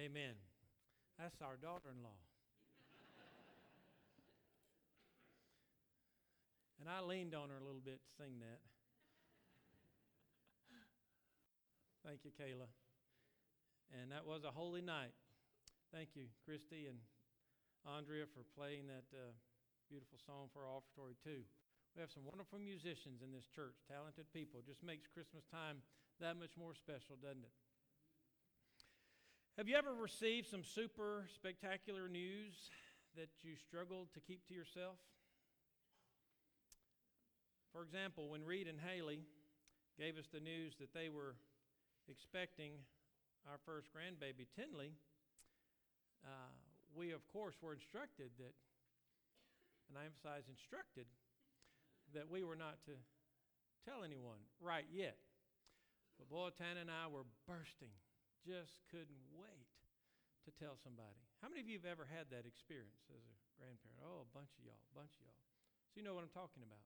Amen. That's our daughter in law. and I leaned on her a little bit to sing that. Thank you, Kayla. And that was a holy night. Thank you, Christy and Andrea, for playing that uh, beautiful song for our offertory, too. We have some wonderful musicians in this church, talented people. Just makes Christmas time that much more special, doesn't it? Have you ever received some super spectacular news that you struggled to keep to yourself? For example, when Reed and Haley gave us the news that they were expecting our first grandbaby, Tinley, uh, we of course were instructed that, and I emphasize instructed, that we were not to tell anyone right yet. But boy, Tana and I were bursting just couldn't wait to tell somebody. How many of you have ever had that experience as a grandparent? Oh, a bunch of y'all, a bunch of y'all. So you know what I'm talking about.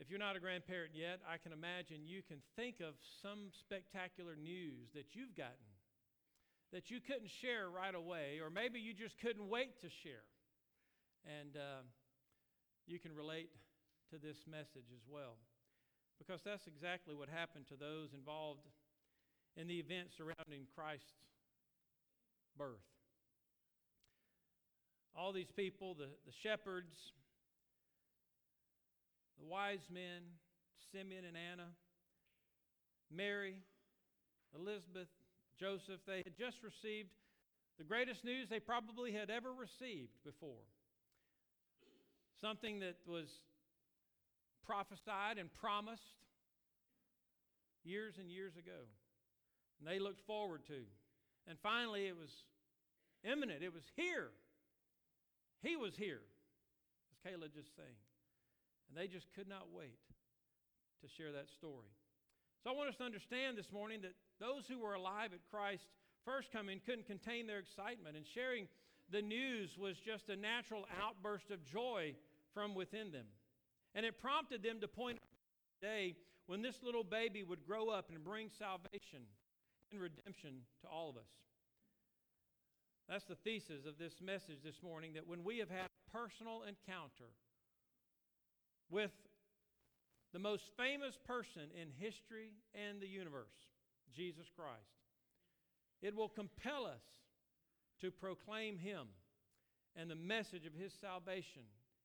If you're not a grandparent yet, I can imagine you can think of some spectacular news that you've gotten that you couldn't share right away, or maybe you just couldn't wait to share. And uh, you can relate to this message as well. Because that's exactly what happened to those involved in the events surrounding Christ's birth. All these people, the, the shepherds, the wise men, Simeon and Anna, Mary, Elizabeth, Joseph, they had just received the greatest news they probably had ever received before. Something that was prophesied and promised years and years ago and they looked forward to. And finally, it was imminent, it was here. He was here, as Kayla just saying. And they just could not wait to share that story. So I want us to understand this morning that those who were alive at Christ's first coming couldn't contain their excitement, and sharing the news was just a natural outburst of joy from within them. And it prompted them to point out the day when this little baby would grow up and bring salvation and redemption to all of us. That's the thesis of this message this morning that when we have had a personal encounter with the most famous person in history and the universe, Jesus Christ, it will compel us to proclaim Him and the message of His salvation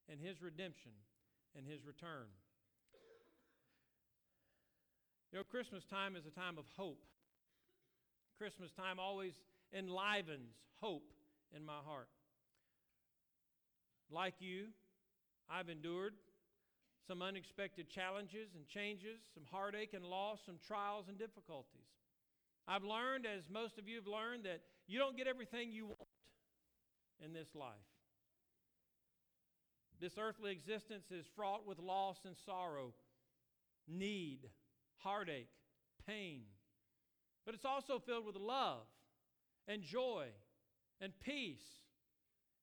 and His redemption and His return. You know, Christmas time is a time of hope. Christmas time always enlivens hope in my heart. Like you, I've endured some unexpected challenges and changes, some heartache and loss, some trials and difficulties. I've learned, as most of you have learned, that you don't get everything you want in this life. This earthly existence is fraught with loss and sorrow, need, heartache, pain, but it's also filled with love and joy and peace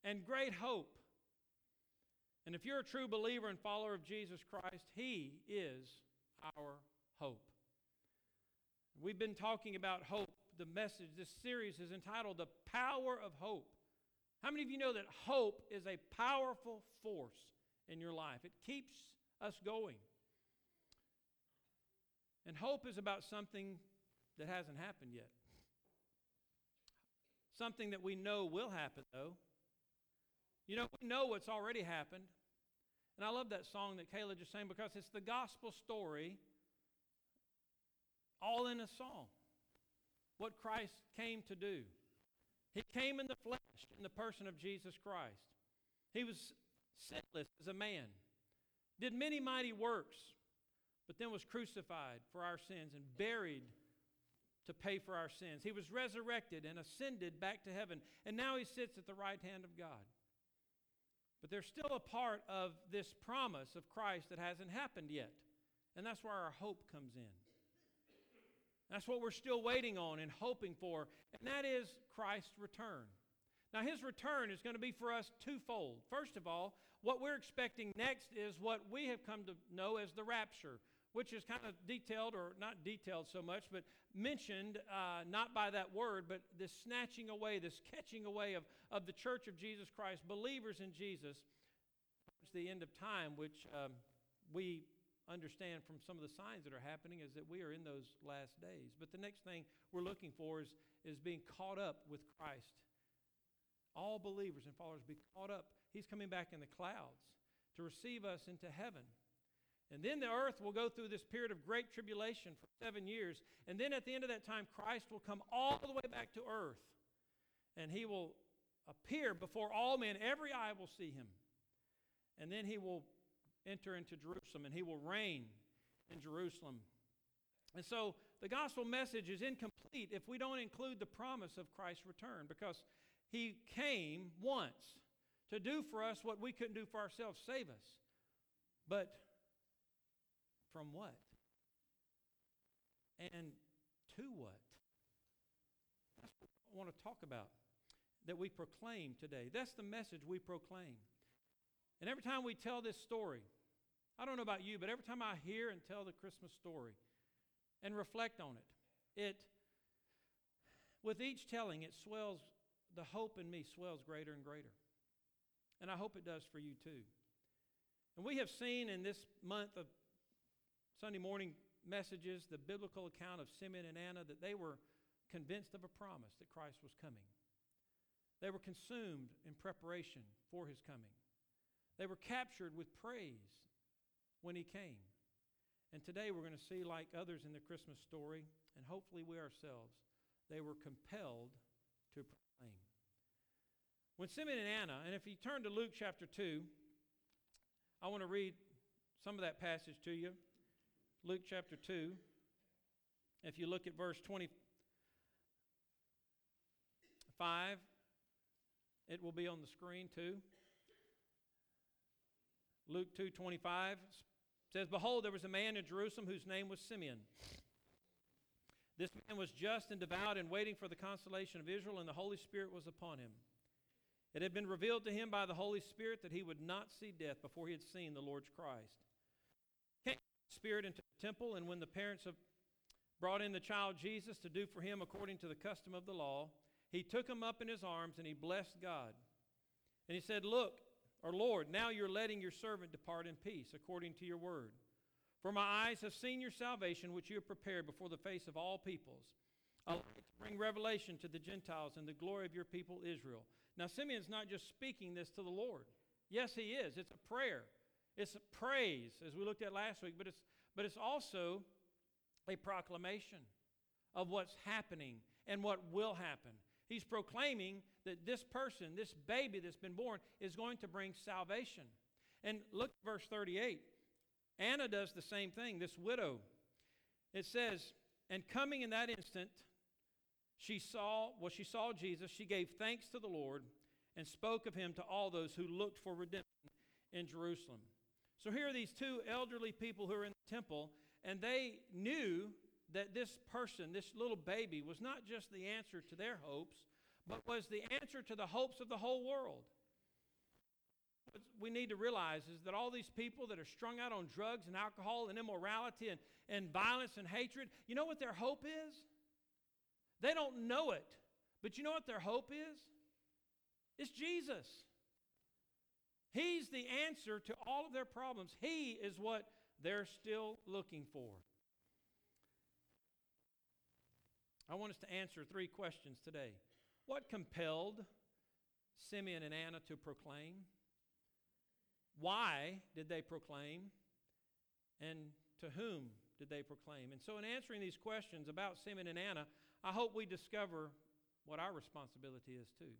and great hope. And if you're a true believer and follower of Jesus Christ, He is our hope. We've been talking about hope. The message, this series is entitled The Power of Hope. How many of you know that hope is a powerful force in your life? It keeps us going. And hope is about something that hasn't happened yet. Something that we know will happen, though. You know, we know what's already happened. And I love that song that Kayla just sang because it's the gospel story all in a song. What Christ came to do. He came in the flesh, in the person of Jesus Christ. He was sinless as a man, did many mighty works, but then was crucified for our sins and buried to pay for our sins. He was resurrected and ascended back to heaven, and now he sits at the right hand of God. But there's still a part of this promise of Christ that hasn't happened yet, and that's where our hope comes in. That's what we're still waiting on and hoping for, and that is Christ's return. Now, his return is going to be for us twofold. First of all, what we're expecting next is what we have come to know as the rapture, which is kind of detailed, or not detailed so much, but mentioned uh, not by that word, but this snatching away, this catching away of, of the church of Jesus Christ, believers in Jesus, towards the end of time, which um, we understand from some of the signs that are happening is that we are in those last days. But the next thing we're looking for is, is being caught up with Christ. All believers and followers be caught up. He's coming back in the clouds to receive us into heaven. And then the earth will go through this period of great tribulation for seven years. And then at the end of that time, Christ will come all the way back to earth. And he will appear before all men. Every eye will see him. And then he will enter into Jerusalem and he will reign in Jerusalem. And so the gospel message is incomplete if we don't include the promise of Christ's return because he came once to do for us what we couldn't do for ourselves, save us. But from what? And to what? That's what I want to talk about that we proclaim today. That's the message we proclaim. And every time we tell this story, I don't know about you, but every time I hear and tell the Christmas story and reflect on it, it with each telling it swells the hope in me swells greater and greater. And I hope it does for you too. And we have seen in this month of Sunday morning messages the biblical account of Simeon and Anna that they were convinced of a promise that Christ was coming. They were consumed in preparation for his coming. They were captured with praise when he came. And today we're going to see, like others in the Christmas story, and hopefully we ourselves, they were compelled to proclaim. When Simeon and Anna, and if you turn to Luke chapter 2, I want to read some of that passage to you. Luke chapter 2. If you look at verse 25, it will be on the screen too. Luke 2:25 says, Behold, there was a man in Jerusalem whose name was Simeon. This man was just and devout and waiting for the consolation of Israel, and the Holy Spirit was upon him. It had been revealed to him by the Holy Spirit that he would not see death before he had seen the Lord's Christ. Spirit into the temple, and when the parents have brought in the child Jesus to do for him according to the custom of the law, he took him up in his arms and he blessed God. And he said, Look, or Lord, now you're letting your servant depart in peace according to your word. For my eyes have seen your salvation, which you have prepared before the face of all peoples, a light to bring revelation to the Gentiles and the glory of your people Israel. Now, Simeon's not just speaking this to the Lord. Yes, he is. It's a prayer. It's praise, as we looked at last week, but it's, but it's also a proclamation of what's happening and what will happen. He's proclaiming that this person, this baby that's been born, is going to bring salvation. And look verse 38. Anna does the same thing, this widow. It says, And coming in that instant, she saw, well, she saw Jesus. She gave thanks to the Lord and spoke of him to all those who looked for redemption in Jerusalem. So here are these two elderly people who are in the temple, and they knew that this person, this little baby, was not just the answer to their hopes, but was the answer to the hopes of the whole world. What we need to realize is that all these people that are strung out on drugs and alcohol and immorality and, and violence and hatred, you know what their hope is? They don't know it. But you know what their hope is? It's Jesus. He's the answer to all of their problems. He is what they're still looking for. I want us to answer three questions today. What compelled Simeon and Anna to proclaim? Why did they proclaim? And to whom did they proclaim? And so, in answering these questions about Simeon and Anna, I hope we discover what our responsibility is too.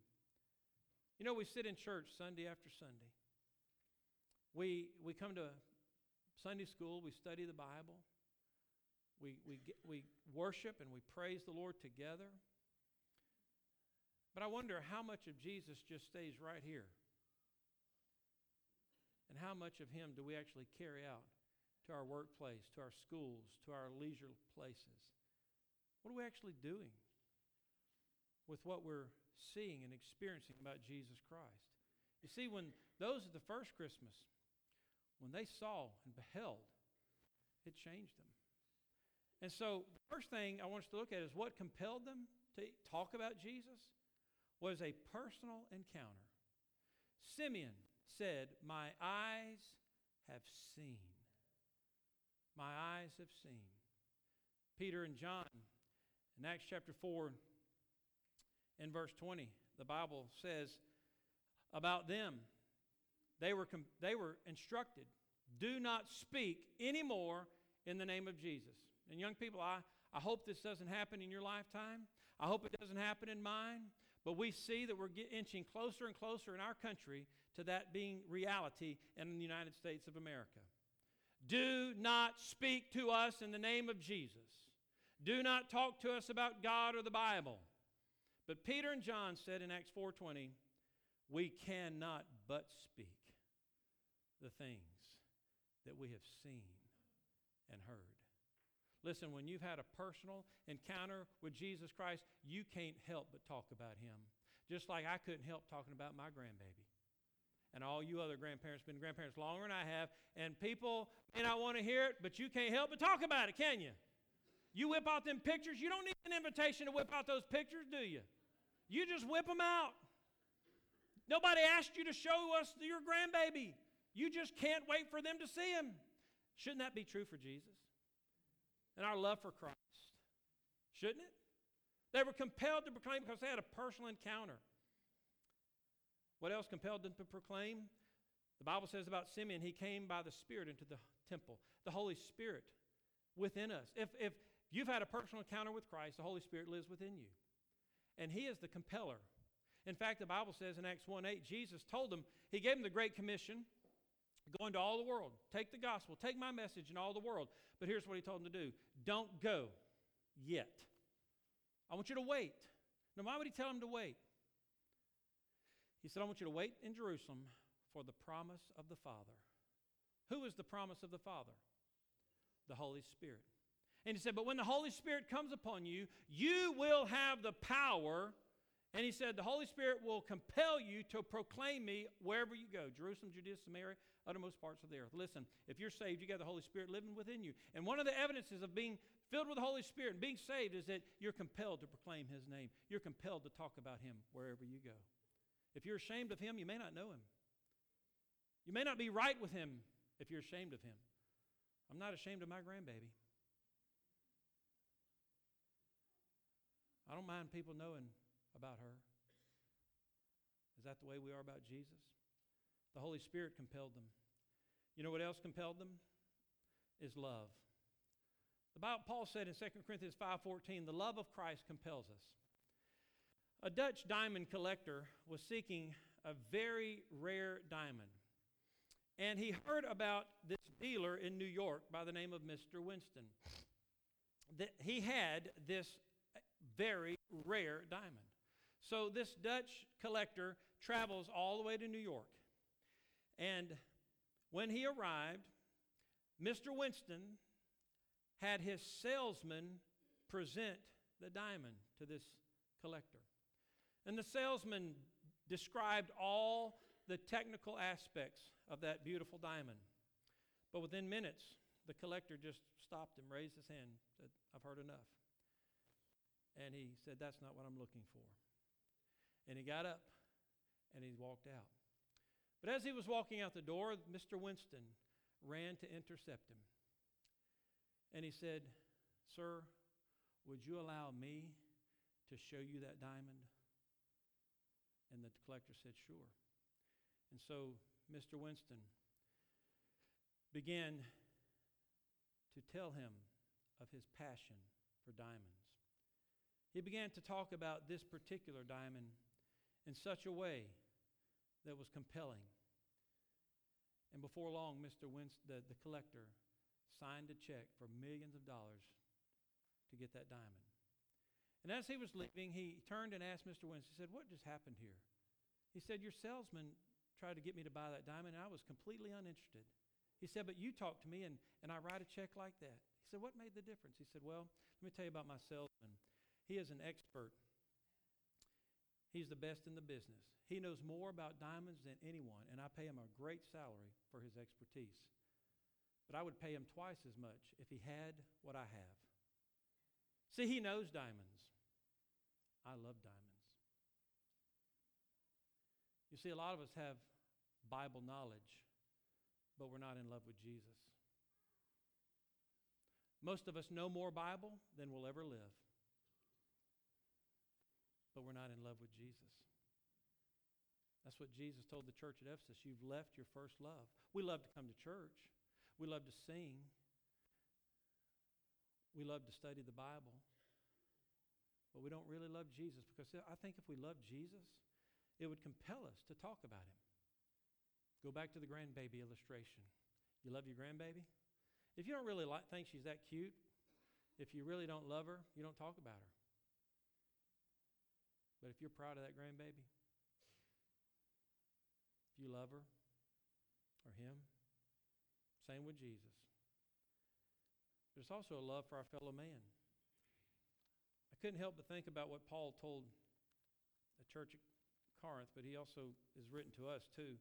You know, we sit in church Sunday after Sunday. We, we come to Sunday school, we study the Bible, we, we, get, we worship and we praise the Lord together. But I wonder how much of Jesus just stays right here? And how much of him do we actually carry out to our workplace, to our schools, to our leisure places? What are we actually doing with what we're seeing and experiencing about Jesus Christ? You see, when those at the first Christmas, when they saw and beheld it changed them. And so, the first thing I want us to look at is what compelled them to talk about Jesus was a personal encounter. Simeon said, My eyes have seen. My eyes have seen. Peter and John, in Acts chapter 4, in verse 20, the Bible says about them, they were, they were instructed do not speak anymore in the name of Jesus. And young people, I, I hope this doesn't happen in your lifetime. I hope it doesn't happen in mine. But we see that we're inching closer and closer in our country to that being reality in the United States of America. Do not speak to us in the name of Jesus. Do not talk to us about God or the Bible. But Peter and John said in Acts 4:20, we cannot but speak the things that we have seen and heard. Listen, when you've had a personal encounter with Jesus Christ, you can't help but talk about him. Just like I couldn't help talking about my grandbaby. And all you other grandparents been grandparents longer than I have, and people may not want to hear it, but you can't help but talk about it, can you? You whip out them pictures, you don't need an invitation to whip out those pictures, do you? You just whip them out. Nobody asked you to show us your grandbaby. You just can't wait for them to see him. Shouldn't that be true for Jesus? And our love for Christ. Shouldn't it? They were compelled to proclaim because they had a personal encounter. What else compelled them to proclaim? The Bible says about Simeon, he came by the Spirit into the temple. The Holy Spirit within us. If, if you've had a personal encounter with Christ, the Holy Spirit lives within you. And he is the compeller. In fact, the Bible says in Acts 1 8, Jesus told them, he gave them the Great Commission go into all the world, take the gospel, take my message in all the world. But here's what he told them to do don't go yet. I want you to wait. Now, why would he tell them to wait? He said, I want you to wait in Jerusalem for the promise of the Father. Who is the promise of the Father? The Holy Spirit. And he said, But when the Holy Spirit comes upon you, you will have the power. And he said, The Holy Spirit will compel you to proclaim me wherever you go Jerusalem, Judea, Samaria, uttermost parts of the earth. Listen, if you're saved, you got the Holy Spirit living within you. And one of the evidences of being filled with the Holy Spirit and being saved is that you're compelled to proclaim His name. You're compelled to talk about Him wherever you go. If you're ashamed of Him, you may not know Him. You may not be right with Him if you're ashamed of Him. I'm not ashamed of my grandbaby. I don't mind people knowing about her. Is that the way we are about Jesus? The Holy Spirit compelled them. You know what else compelled them? Is love. The Bible, Paul said in 2 Corinthians 5:14, "The love of Christ compels us." A Dutch diamond collector was seeking a very rare diamond. And he heard about this dealer in New York by the name of Mr. Winston. That he had this very rare diamond. So this Dutch collector travels all the way to New York. And when he arrived, Mr. Winston had his salesman present the diamond to this collector. And the salesman described all the technical aspects of that beautiful diamond. But within minutes, the collector just stopped him, raised his hand, said, I've heard enough. And he said, That's not what I'm looking for. And he got up and he walked out. But as he was walking out the door, Mr. Winston ran to intercept him. And he said, Sir, would you allow me to show you that diamond? And the collector said, Sure. And so Mr. Winston began to tell him of his passion for diamonds. He began to talk about this particular diamond in such a way that was compelling and before long, Mr. Winst, the, the collector signed a check for millions of dollars to get that diamond. And as he was leaving, he turned and asked Mr. Winston, he said, What just happened here? He said, Your salesman tried to get me to buy that diamond, and I was completely uninterested. He said, But you talked to me, and, and I write a check like that. He said, What made the difference? He said, Well, let me tell you about my salesman. He is an expert He's the best in the business. He knows more about diamonds than anyone, and I pay him a great salary for his expertise. but I would pay him twice as much if he had what I have. See, he knows diamonds. I love diamonds. You see, a lot of us have Bible knowledge, but we're not in love with Jesus. Most of us know more Bible than we'll ever live, but we're not in love with Jesus. That's what Jesus told the church at Ephesus. You've left your first love. We love to come to church. We love to sing. We love to study the Bible. But we don't really love Jesus because I think if we love Jesus, it would compel us to talk about him. Go back to the grandbaby illustration. You love your grandbaby? If you don't really like, think she's that cute, if you really don't love her, you don't talk about her. But if you're proud of that grandbaby, if you love her or him. Same with Jesus. There's also a love for our fellow man. I couldn't help but think about what Paul told the church at Corinth, but he also is written to us too.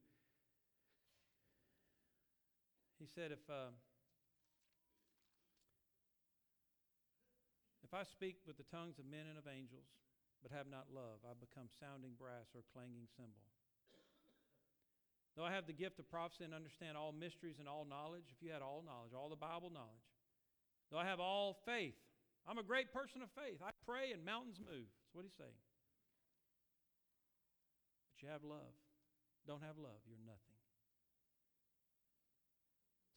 He said, if, uh, if I speak with the tongues of men and of angels, but have not love, I become sounding brass or clanging cymbal. Though I have the gift of prophecy and understand all mysteries and all knowledge, if you had all knowledge, all the Bible knowledge, though I have all faith, I'm a great person of faith. I pray and mountains move. That's what he's saying. But you have love. Don't have love, you're nothing.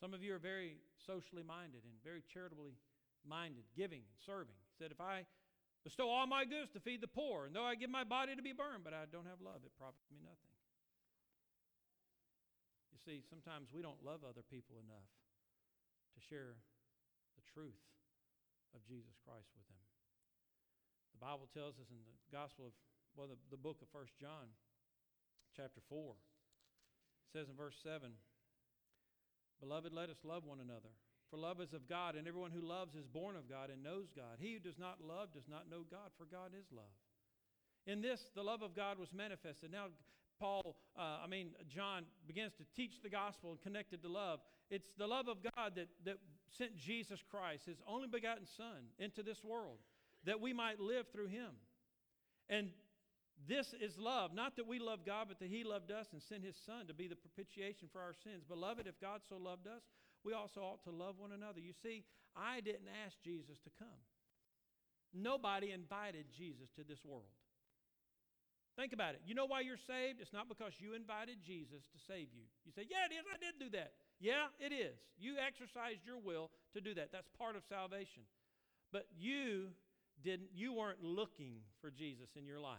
Some of you are very socially minded and very charitably minded, giving and serving. He said, If I bestow all my goods to feed the poor, and though I give my body to be burned, but I don't have love, it profits me nothing. You see, sometimes we don't love other people enough to share the truth of Jesus Christ with them. The Bible tells us in the Gospel of, well, the, the book of First John, chapter 4, it says in verse 7 Beloved, let us love one another. For love is of God, and everyone who loves is born of God and knows God. He who does not love does not know God, for God is love. In this, the love of God was manifested. Now, Paul, uh, I mean, John begins to teach the gospel and connected to love. It's the love of God that, that sent Jesus Christ, his only begotten Son, into this world that we might live through him. And this is love, not that we love God, but that he loved us and sent his Son to be the propitiation for our sins. Beloved, if God so loved us, we also ought to love one another. You see, I didn't ask Jesus to come. Nobody invited Jesus to this world. Think about it. You know why you're saved? It's not because you invited Jesus to save you. You say, Yeah, it is. I did do that. Yeah, it is. You exercised your will to do that. That's part of salvation. But you didn't you weren't looking for Jesus in your life.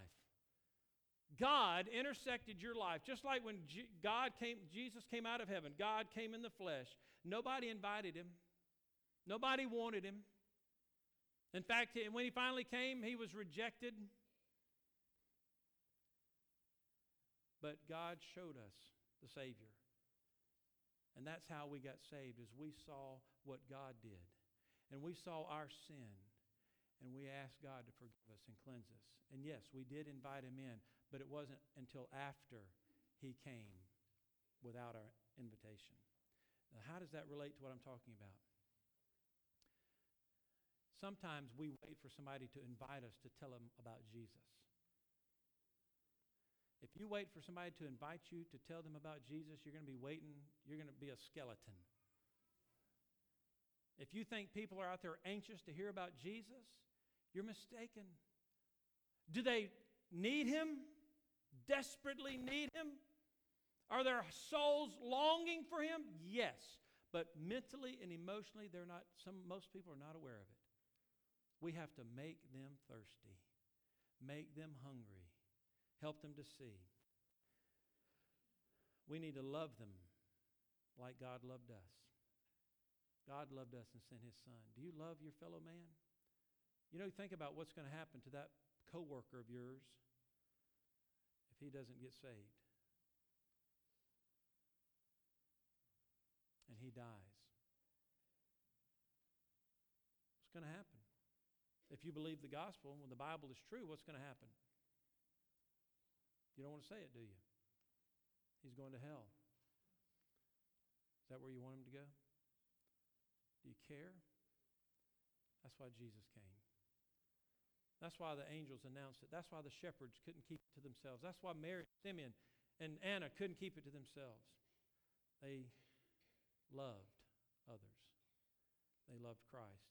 God intersected your life just like when G- God came Jesus came out of heaven. God came in the flesh. Nobody invited him. Nobody wanted him. In fact, when he finally came, he was rejected. But God showed us the Savior. And that's how we got saved, is we saw what God did. And we saw our sin. And we asked God to forgive us and cleanse us. And yes, we did invite him in, but it wasn't until after he came without our invitation. Now, how does that relate to what I'm talking about? Sometimes we wait for somebody to invite us to tell them about Jesus. If you wait for somebody to invite you to tell them about Jesus, you're going to be waiting, you're going to be a skeleton. If you think people are out there anxious to hear about Jesus, you're mistaken. Do they need him? Desperately need him? Are their souls longing for him? Yes. But mentally and emotionally, they're not, some, most people are not aware of it. We have to make them thirsty, make them hungry, Help them to see. We need to love them like God loved us. God loved us and sent his son. Do you love your fellow man? You know, think about what's going to happen to that coworker of yours if he doesn't get saved. He dies. What's going to happen? If you believe the gospel, when the Bible is true, what's going to happen? You don't want to say it, do you? He's going to hell. Is that where you want him to go? Do you care? That's why Jesus came. That's why the angels announced it. That's why the shepherds couldn't keep it to themselves. That's why Mary, Simeon, and Anna couldn't keep it to themselves. They loved others, they loved Christ.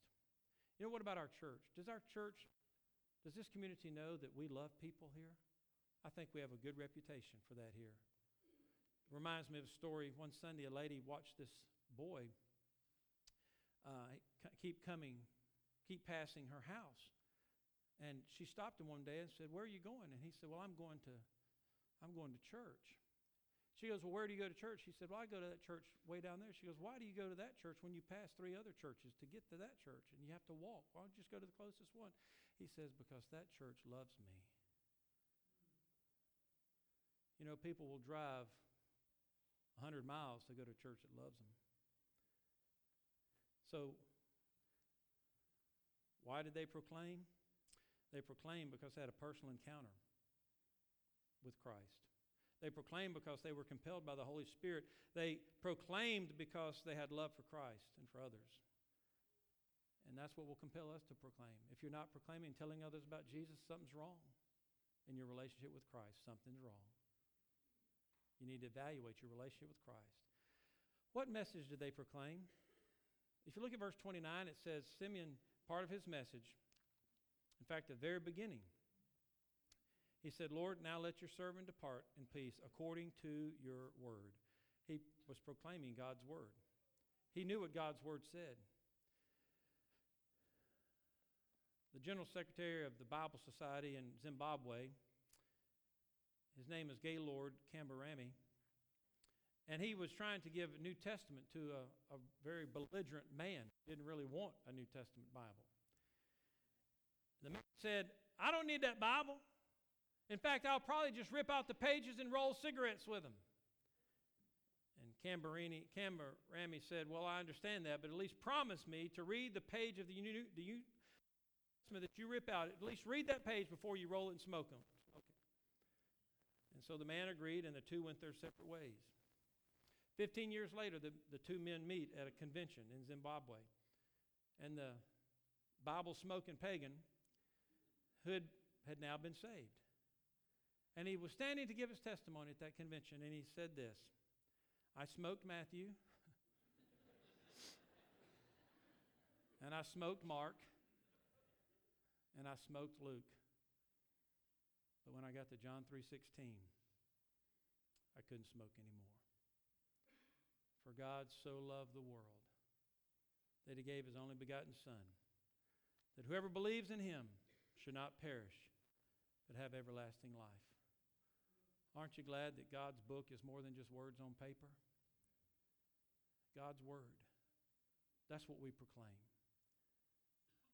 You know, what about our church? Does our church, does this community know that we love people here? I think we have a good reputation for that here. It reminds me of a story. One Sunday, a lady watched this boy uh, keep coming, keep passing her house. And she stopped him one day and said, Where are you going? And he said, Well, I'm going to, I'm going to church. She goes, Well, where do you go to church? He said, Well, I go to that church way down there. She goes, Why do you go to that church when you pass three other churches to get to that church and you have to walk? Why don't you just go to the closest one? He says, Because that church loves me. You know, people will drive 100 miles to go to a church that loves them. So, why did they proclaim? They proclaimed because they had a personal encounter with Christ. They proclaimed because they were compelled by the Holy Spirit. They proclaimed because they had love for Christ and for others. And that's what will compel us to proclaim. If you're not proclaiming, telling others about Jesus, something's wrong in your relationship with Christ. Something's wrong. You need to evaluate your relationship with Christ. What message did they proclaim? If you look at verse 29, it says Simeon, part of his message, in fact, the very beginning, he said, Lord, now let your servant depart in peace according to your word. He was proclaiming God's word. He knew what God's word said. The General Secretary of the Bible Society in Zimbabwe, his name is Gaylord Kambarami, and he was trying to give a New Testament to a, a very belligerent man who didn't really want a New Testament Bible. The man said, I don't need that Bible. In fact, I'll probably just rip out the pages and roll cigarettes with them. And Camberini, Camberami said, Well, I understand that, but at least promise me to read the page of the New, Testament that you rip out. At least read that page before you roll it and smoke them. Okay. And so the man agreed, and the two went their separate ways. Fifteen years later, the, the two men meet at a convention in Zimbabwe. And the Bible smoking pagan had, had now been saved. And he was standing to give his testimony at that convention, and he said this I smoked Matthew, and I smoked Mark, and I smoked Luke. But when I got to John 3:16, I couldn't smoke anymore. For God so loved the world that he gave his only begotten Son, that whoever believes in him should not perish, but have everlasting life. Aren't you glad that God's book is more than just words on paper? God's Word. That's what we proclaim.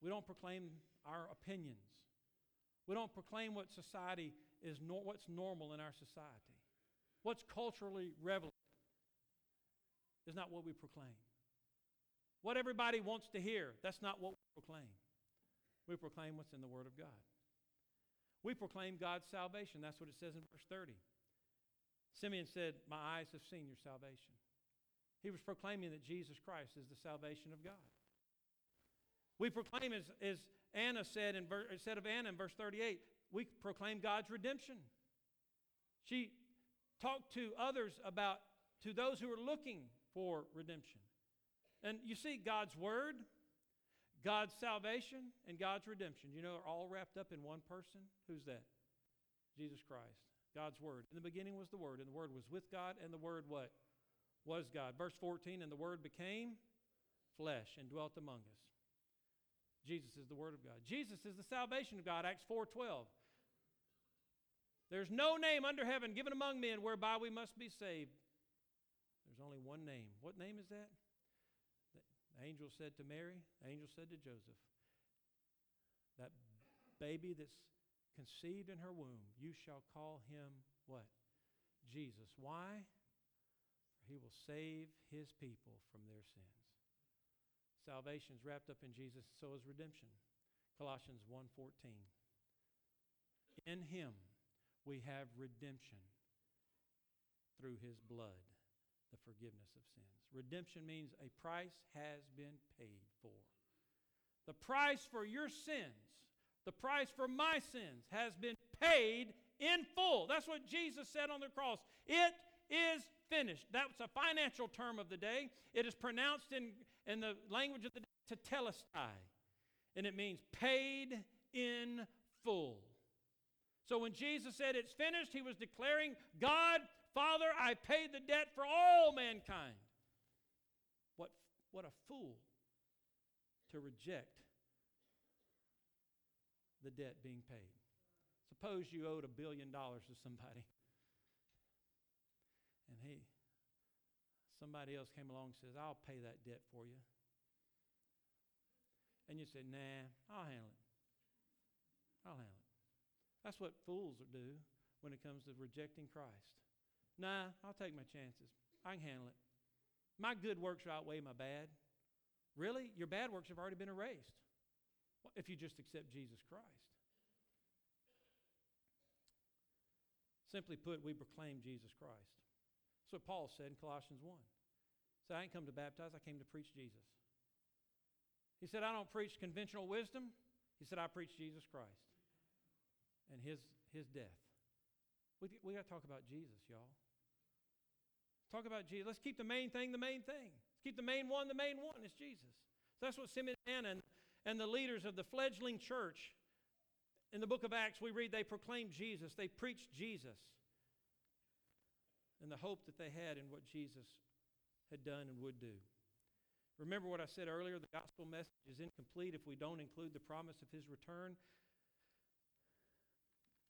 We don't proclaim our opinions. We don't proclaim what society is, nor, what's normal in our society. What's culturally relevant is not what we proclaim. What everybody wants to hear, that's not what we proclaim. We proclaim what's in the Word of God. We proclaim God's salvation. That's what it says in verse 30. Simeon said, My eyes have seen your salvation. He was proclaiming that Jesus Christ is the salvation of God. We proclaim, as, as Anna said, in ver, of Anna in verse 38, we proclaim God's redemption. She talked to others about, to those who are looking for redemption. And you see, God's word, God's salvation, and God's redemption, you know, are all wrapped up in one person. Who's that? Jesus Christ. God's Word. In the beginning was the Word, and the Word was with God, and the Word what? Was God. Verse 14, and the Word became flesh and dwelt among us. Jesus is the Word of God. Jesus is the salvation of God, Acts 4.12. There's no name under heaven given among men whereby we must be saved. There's only one name. What name is that? The angel said to Mary, the angel said to Joseph, that baby that's conceived in her womb, you shall call him what? Jesus. Why? For he will save his people from their sins. Salvation is wrapped up in Jesus, so is redemption. Colossians 1:14. In him we have redemption through his blood, the forgiveness of sins. Redemption means a price has been paid for. The price for your sins, the price for my sins, has been paid in full. That's what Jesus said on the cross. It is finished. That's a financial term of the day. It is pronounced in, in the language of the day to tetelestai, and it means paid in full. So when Jesus said it's finished, he was declaring, God, Father, I paid the debt for all mankind. What, what a fool to reject the debt being paid. Suppose you owed a billion dollars to somebody. And he, somebody else came along and says, I'll pay that debt for you. And you say, nah, I'll handle it. I'll handle it. That's what fools do when it comes to rejecting Christ. Nah, I'll take my chances. I can handle it. My good works outweigh my bad. Really? Your bad works have already been erased if you just accept Jesus Christ. Simply put, we proclaim Jesus Christ. That's what Paul said in Colossians 1. He said, I didn't come to baptize, I came to preach Jesus. He said, I don't preach conventional wisdom. He said, I preach Jesus Christ and his, his death. We, we got to talk about Jesus, y'all. Talk about Jesus. Let's keep the main thing the main thing. Let's keep the main one the main one. It's Jesus. So that's what Simeon and, and the leaders of the fledgling church in the book of Acts, we read they proclaimed Jesus, they preached Jesus, and the hope that they had in what Jesus had done and would do. Remember what I said earlier the gospel message is incomplete if we don't include the promise of his return.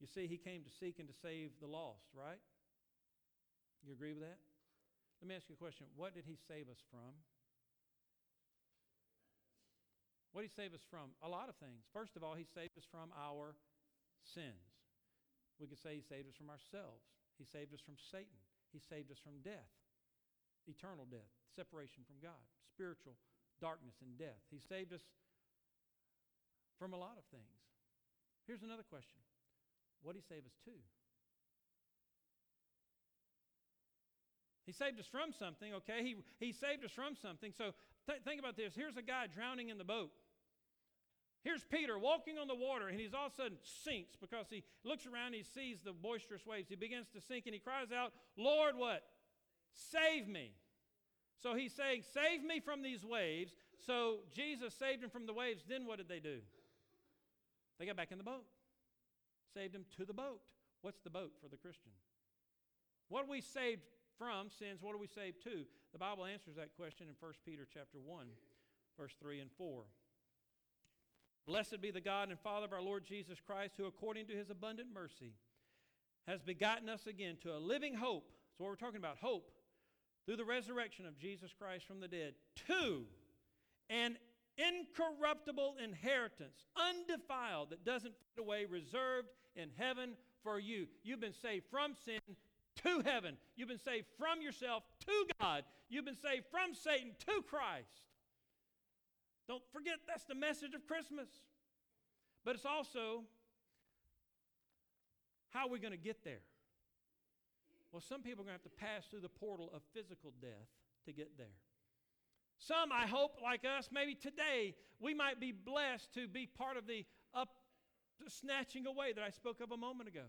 You see, he came to seek and to save the lost, right? You agree with that? Let me ask you a question. What did he save us from? What did he save us from? A lot of things. First of all, he saved us from our sins. We could say he saved us from ourselves. He saved us from Satan. He saved us from death, eternal death, separation from God, spiritual darkness and death. He saved us from a lot of things. Here's another question What did he save us to? He saved us from something, okay? He, he saved us from something. So th- think about this. Here's a guy drowning in the boat. Here's Peter walking on the water, and he's all of a sudden sinks because he looks around, he sees the boisterous waves. He begins to sink, and he cries out, Lord, what? Save me. So he's saying, Save me from these waves. So Jesus saved him from the waves. Then what did they do? They got back in the boat, saved him to the boat. What's the boat for the Christian? What are we saved from sins? What are we saved to? The Bible answers that question in 1 Peter chapter 1, verse 3 and 4. Blessed be the God and Father of our Lord Jesus Christ, who according to his abundant mercy has begotten us again to a living hope. So, what we're talking about, hope, through the resurrection of Jesus Christ from the dead, to an incorruptible inheritance, undefiled, that doesn't fade away, reserved in heaven for you. You've been saved from sin to heaven. You've been saved from yourself to God. You've been saved from Satan to Christ. Don't forget that's the message of Christmas. But it's also how are we going to get there? Well, some people are going to have to pass through the portal of physical death to get there. Some, I hope, like us, maybe today, we might be blessed to be part of the up snatching away that I spoke of a moment ago.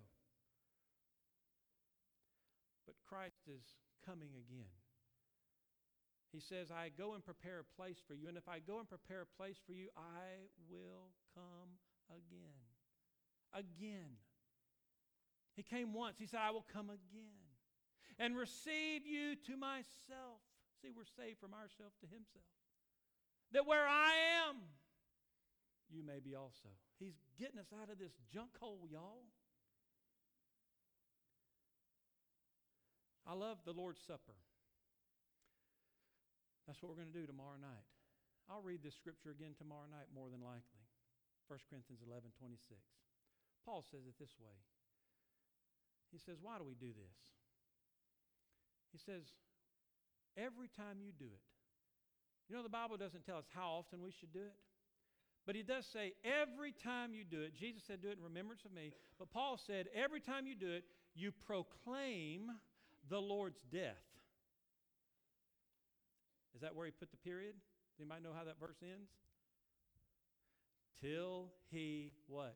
But Christ is coming again. He says, I go and prepare a place for you. And if I go and prepare a place for you, I will come again. Again. He came once. He said, I will come again and receive you to myself. See, we're saved from ourselves to himself. That where I am, you may be also. He's getting us out of this junk hole, y'all. I love the Lord's Supper. That's what we're going to do tomorrow night. I'll read this scripture again tomorrow night, more than likely. 1 Corinthians 11 26. Paul says it this way He says, Why do we do this? He says, Every time you do it, you know, the Bible doesn't tell us how often we should do it. But he does say, every time you do it, Jesus said, do it in remembrance of me. But Paul said, every time you do it, you proclaim the Lord's death Is that where he put the period? Does anybody know how that verse ends? Till he what?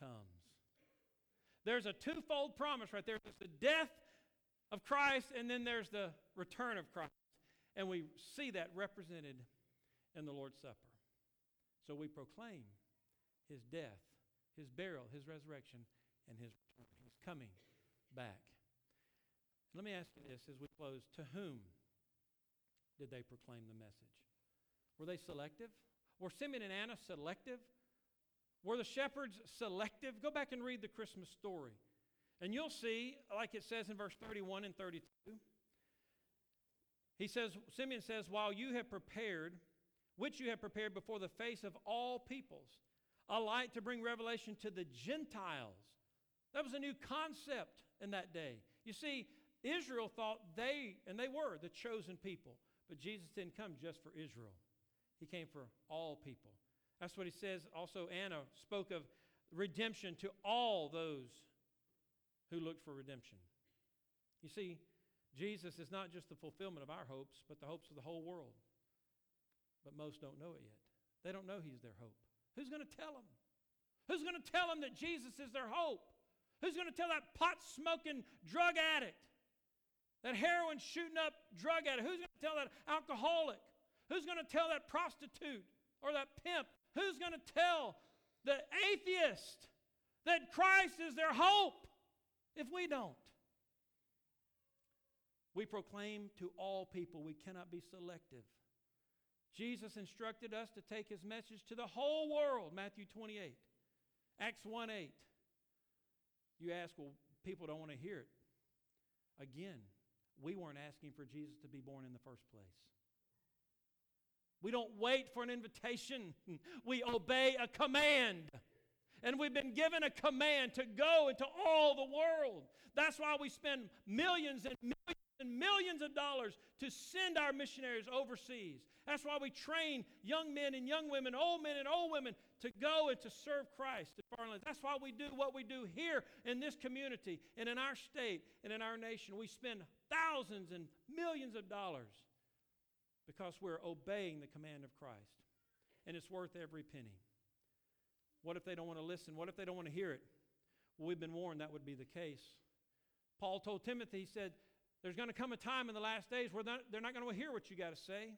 Comes. There's a twofold promise right there. There's the death of Christ, and then there's the return of Christ. And we see that represented in the Lord's Supper. So we proclaim his death, his burial, his resurrection, and his return. He's coming back. Let me ask you this as we close to whom did they proclaim the message? Were they selective? Were Simeon and Anna selective? Were the shepherds selective? Go back and read the Christmas story. And you'll see, like it says in verse 31 and 32, he says, Simeon says, While you have prepared, which you have prepared before the face of all peoples, a light to bring revelation to the Gentiles. That was a new concept in that day. You see, Israel thought they, and they were, the chosen people. But Jesus didn't come just for Israel, He came for all people. That's what He says. Also, Anna spoke of redemption to all those who looked for redemption. You see, Jesus is not just the fulfillment of our hopes, but the hopes of the whole world. But most don't know it yet. They don't know He's their hope. Who's going to tell them? Who's going to tell them that Jesus is their hope? Who's going to tell that pot smoking drug addict that heroin shooting up drug addict? Who's going to tell that alcoholic? Who's going to tell that prostitute or that pimp? Who's going to tell the atheist that Christ is their hope if we don't? We proclaim to all people, we cannot be selective. Jesus instructed us to take his message to the whole world, Matthew 28. Acts 1 8. You ask, well, people don't want to hear it. Again, we weren't asking for Jesus to be born in the first place. We don't wait for an invitation, we obey a command. And we've been given a command to go into all the world. That's why we spend millions and millions and millions of dollars to send our missionaries overseas. That's why we train young men and young women, old men and old women to go and to serve Christ in foreign lands. That's why we do what we do here in this community and in our state and in our nation. We spend thousands and millions of dollars because we're obeying the command of Christ. And it's worth every penny. What if they don't want to listen? What if they don't want to hear it? Well, we've been warned that would be the case. Paul told Timothy, he said, There's going to come a time in the last days where they're not going to hear what you got to say.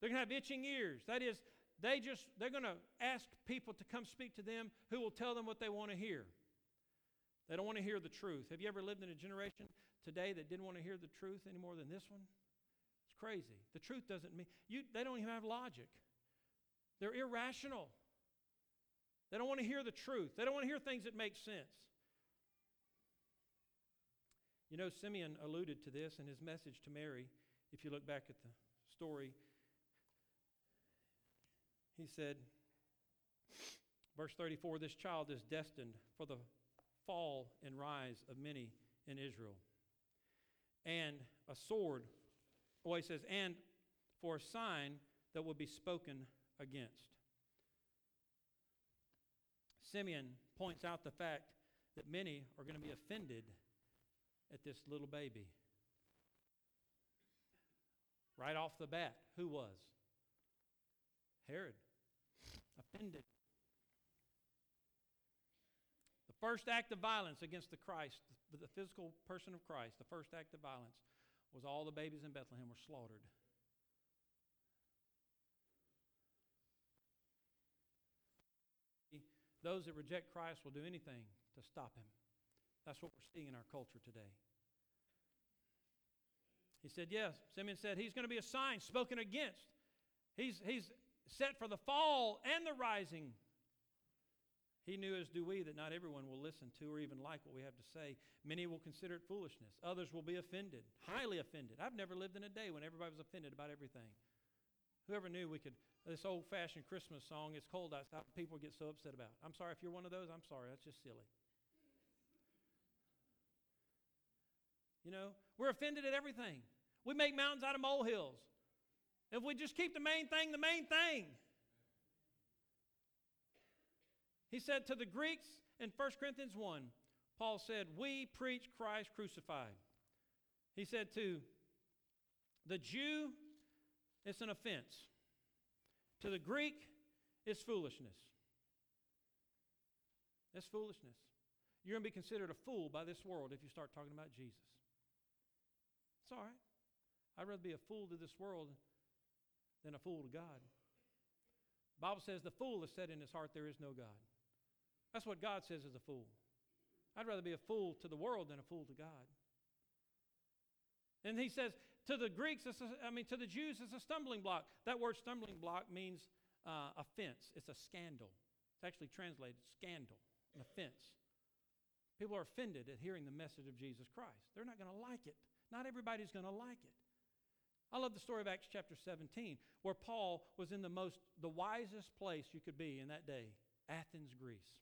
They're going to have itching ears. That is, they just, they're going to ask people to come speak to them who will tell them what they want to hear. They don't want to hear the truth. Have you ever lived in a generation today that didn't want to hear the truth any more than this one? It's crazy. The truth doesn't mean, you, they don't even have logic. They're irrational. They don't want to hear the truth. They don't want to hear things that make sense. You know, Simeon alluded to this in his message to Mary. If you look back at the story, he said, verse 34 this child is destined for the fall and rise of many in Israel. And a sword, oh, he says, and for a sign that will be spoken against. Simeon points out the fact that many are going to be offended at this little baby. Right off the bat, who was? Herod offended. The first act of violence against the Christ, the, physical person of Christ, the first act of violence was all the babies in Bethlehem were slaughtered. Those that reject Christ will do anything to stop him. That's what we're seeing in our culture today. He said, Yes. Simeon said, He's going to be a sign spoken against. He's, he's set for the fall and the rising. He knew, as do we, that not everyone will listen to or even like what we have to say. Many will consider it foolishness. Others will be offended, highly offended. I've never lived in a day when everybody was offended about everything. Whoever knew we could, this old fashioned Christmas song, It's Cold Outside, people get so upset about. I'm sorry if you're one of those, I'm sorry. That's just silly. You know, we're offended at everything. We make mountains out of molehills. If we just keep the main thing the main thing. He said to the Greeks in 1 Corinthians 1, Paul said, We preach Christ crucified. He said to the Jew it's an offense. To the Greek, it's foolishness. That's foolishness. You're going to be considered a fool by this world if you start talking about Jesus. It's all right. I'd rather be a fool to this world than a fool to God. The Bible says the fool has said in his heart there is no God. That's what God says is a fool. I'd rather be a fool to the world than a fool to God. And he says to the Greeks, a, I mean to the Jews, it's a stumbling block. That word stumbling block means uh, offense. It's a scandal. It's actually translated scandal, an offense. People are offended at hearing the message of Jesus Christ. They're not going to like it. Not everybody's going to like it. I love the story of Acts chapter 17, where Paul was in the most, the wisest place you could be in that day, Athens, Greece.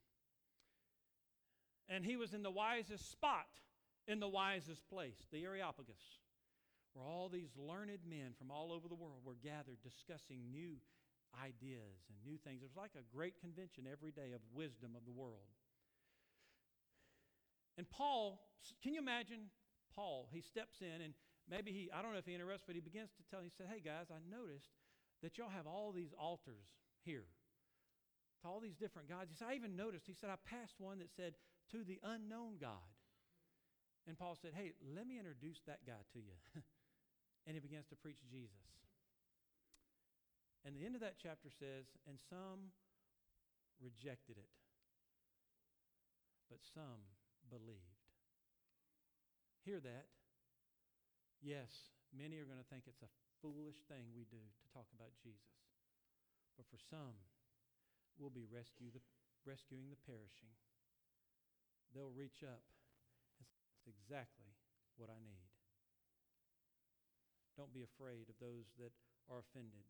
And he was in the wisest spot in the wisest place, the Areopagus, where all these learned men from all over the world were gathered discussing new ideas and new things. It was like a great convention every day of wisdom of the world. And Paul, can you imagine Paul? He steps in and maybe he, I don't know if he interrupts, but he begins to tell, he said, Hey guys, I noticed that y'all have all these altars here to all these different gods. He said, I even noticed, he said, I passed one that said, To the unknown God. And Paul said, Hey, let me introduce that guy to you. and he begins to preach Jesus. And the end of that chapter says, And some rejected it, but some believed. Hear that? Yes, many are going to think it's a foolish thing we do to talk about Jesus. But for some, we'll be rescue the, rescuing the perishing. They'll reach up and say, That's exactly what I need. Don't be afraid of those that are offended.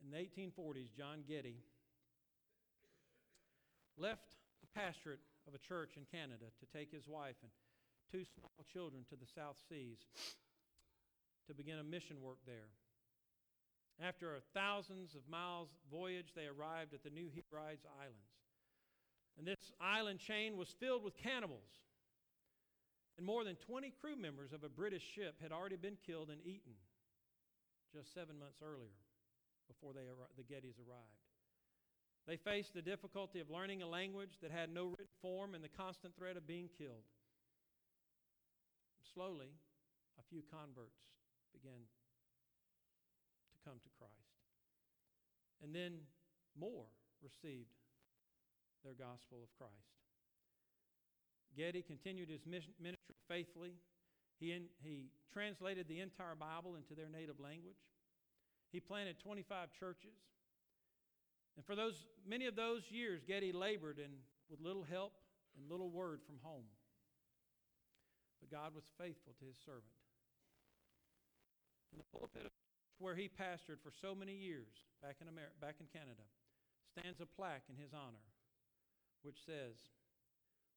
In the 1840s, John Geddie left the pastorate of a church in Canada to take his wife and two small children to the South Seas to begin a mission work there. After a thousands of miles voyage, they arrived at the New Hebrides Islands. And this island chain was filled with cannibals. And more than 20 crew members of a British ship had already been killed and eaten just seven months earlier before they, the Geddies arrived. They faced the difficulty of learning a language that had no written form and the constant threat of being killed. Slowly, a few converts began to come to Christ. And then more received their gospel of Christ. Geddie continued his ministry faithfully. He, in, he translated the entire Bible into their native language. He planted 25 churches. And for those many of those years, Geddie labored and with little help and little word from home. But God was faithful to his servant. In the pulpit where he pastored for so many years back in, America, back in Canada stands a plaque in his honor which says,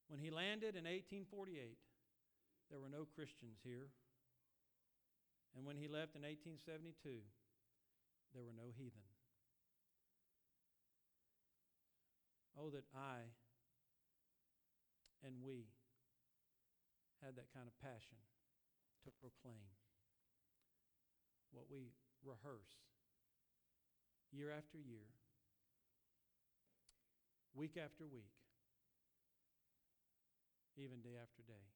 When he landed in 1848, there were no Christians here. And when he left in 1872, there were no heathen. Oh, that I and we had that kind of passion to proclaim what we rehearse year after year, week after week, even day after day.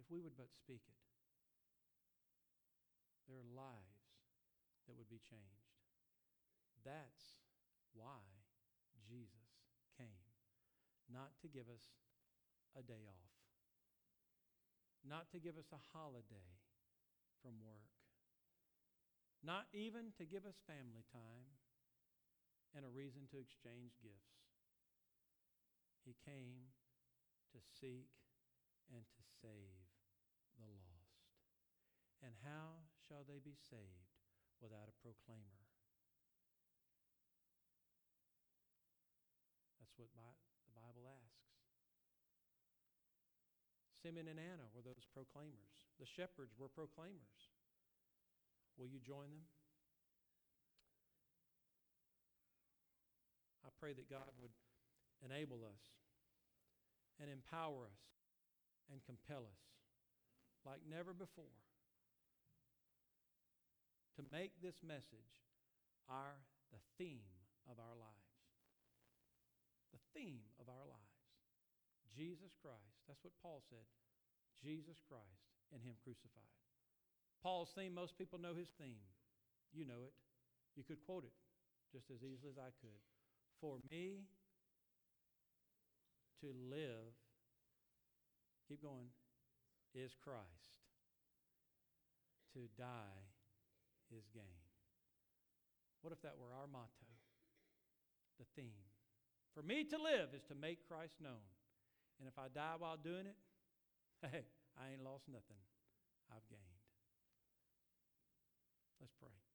If we would but speak it, there are lives that would be changed. That's why Jesus came. Not to give us a day off, not to give us a holiday from work, not even to give us family time and a reason to exchange gifts. He came to seek and to save the lost. And how shall they be saved without a proclaimer? That's what the Bible asks. Simeon and Anna were those proclaimers. The shepherds were proclaimers. Will you join them? Pray that God would enable us and empower us and compel us like never before to make this message our the theme of our lives. The theme of our lives. Jesus Christ. That's what Paul said. Jesus Christ and Him crucified. Paul's theme, most people know his theme. You know it. You could quote it just as easily as I could. For me to live, keep going, is Christ. To die is gain. What if that were our motto? The theme. For me to live is to make Christ known. And if I die while doing it, hey, I ain't lost nothing. I've gained. Let's pray.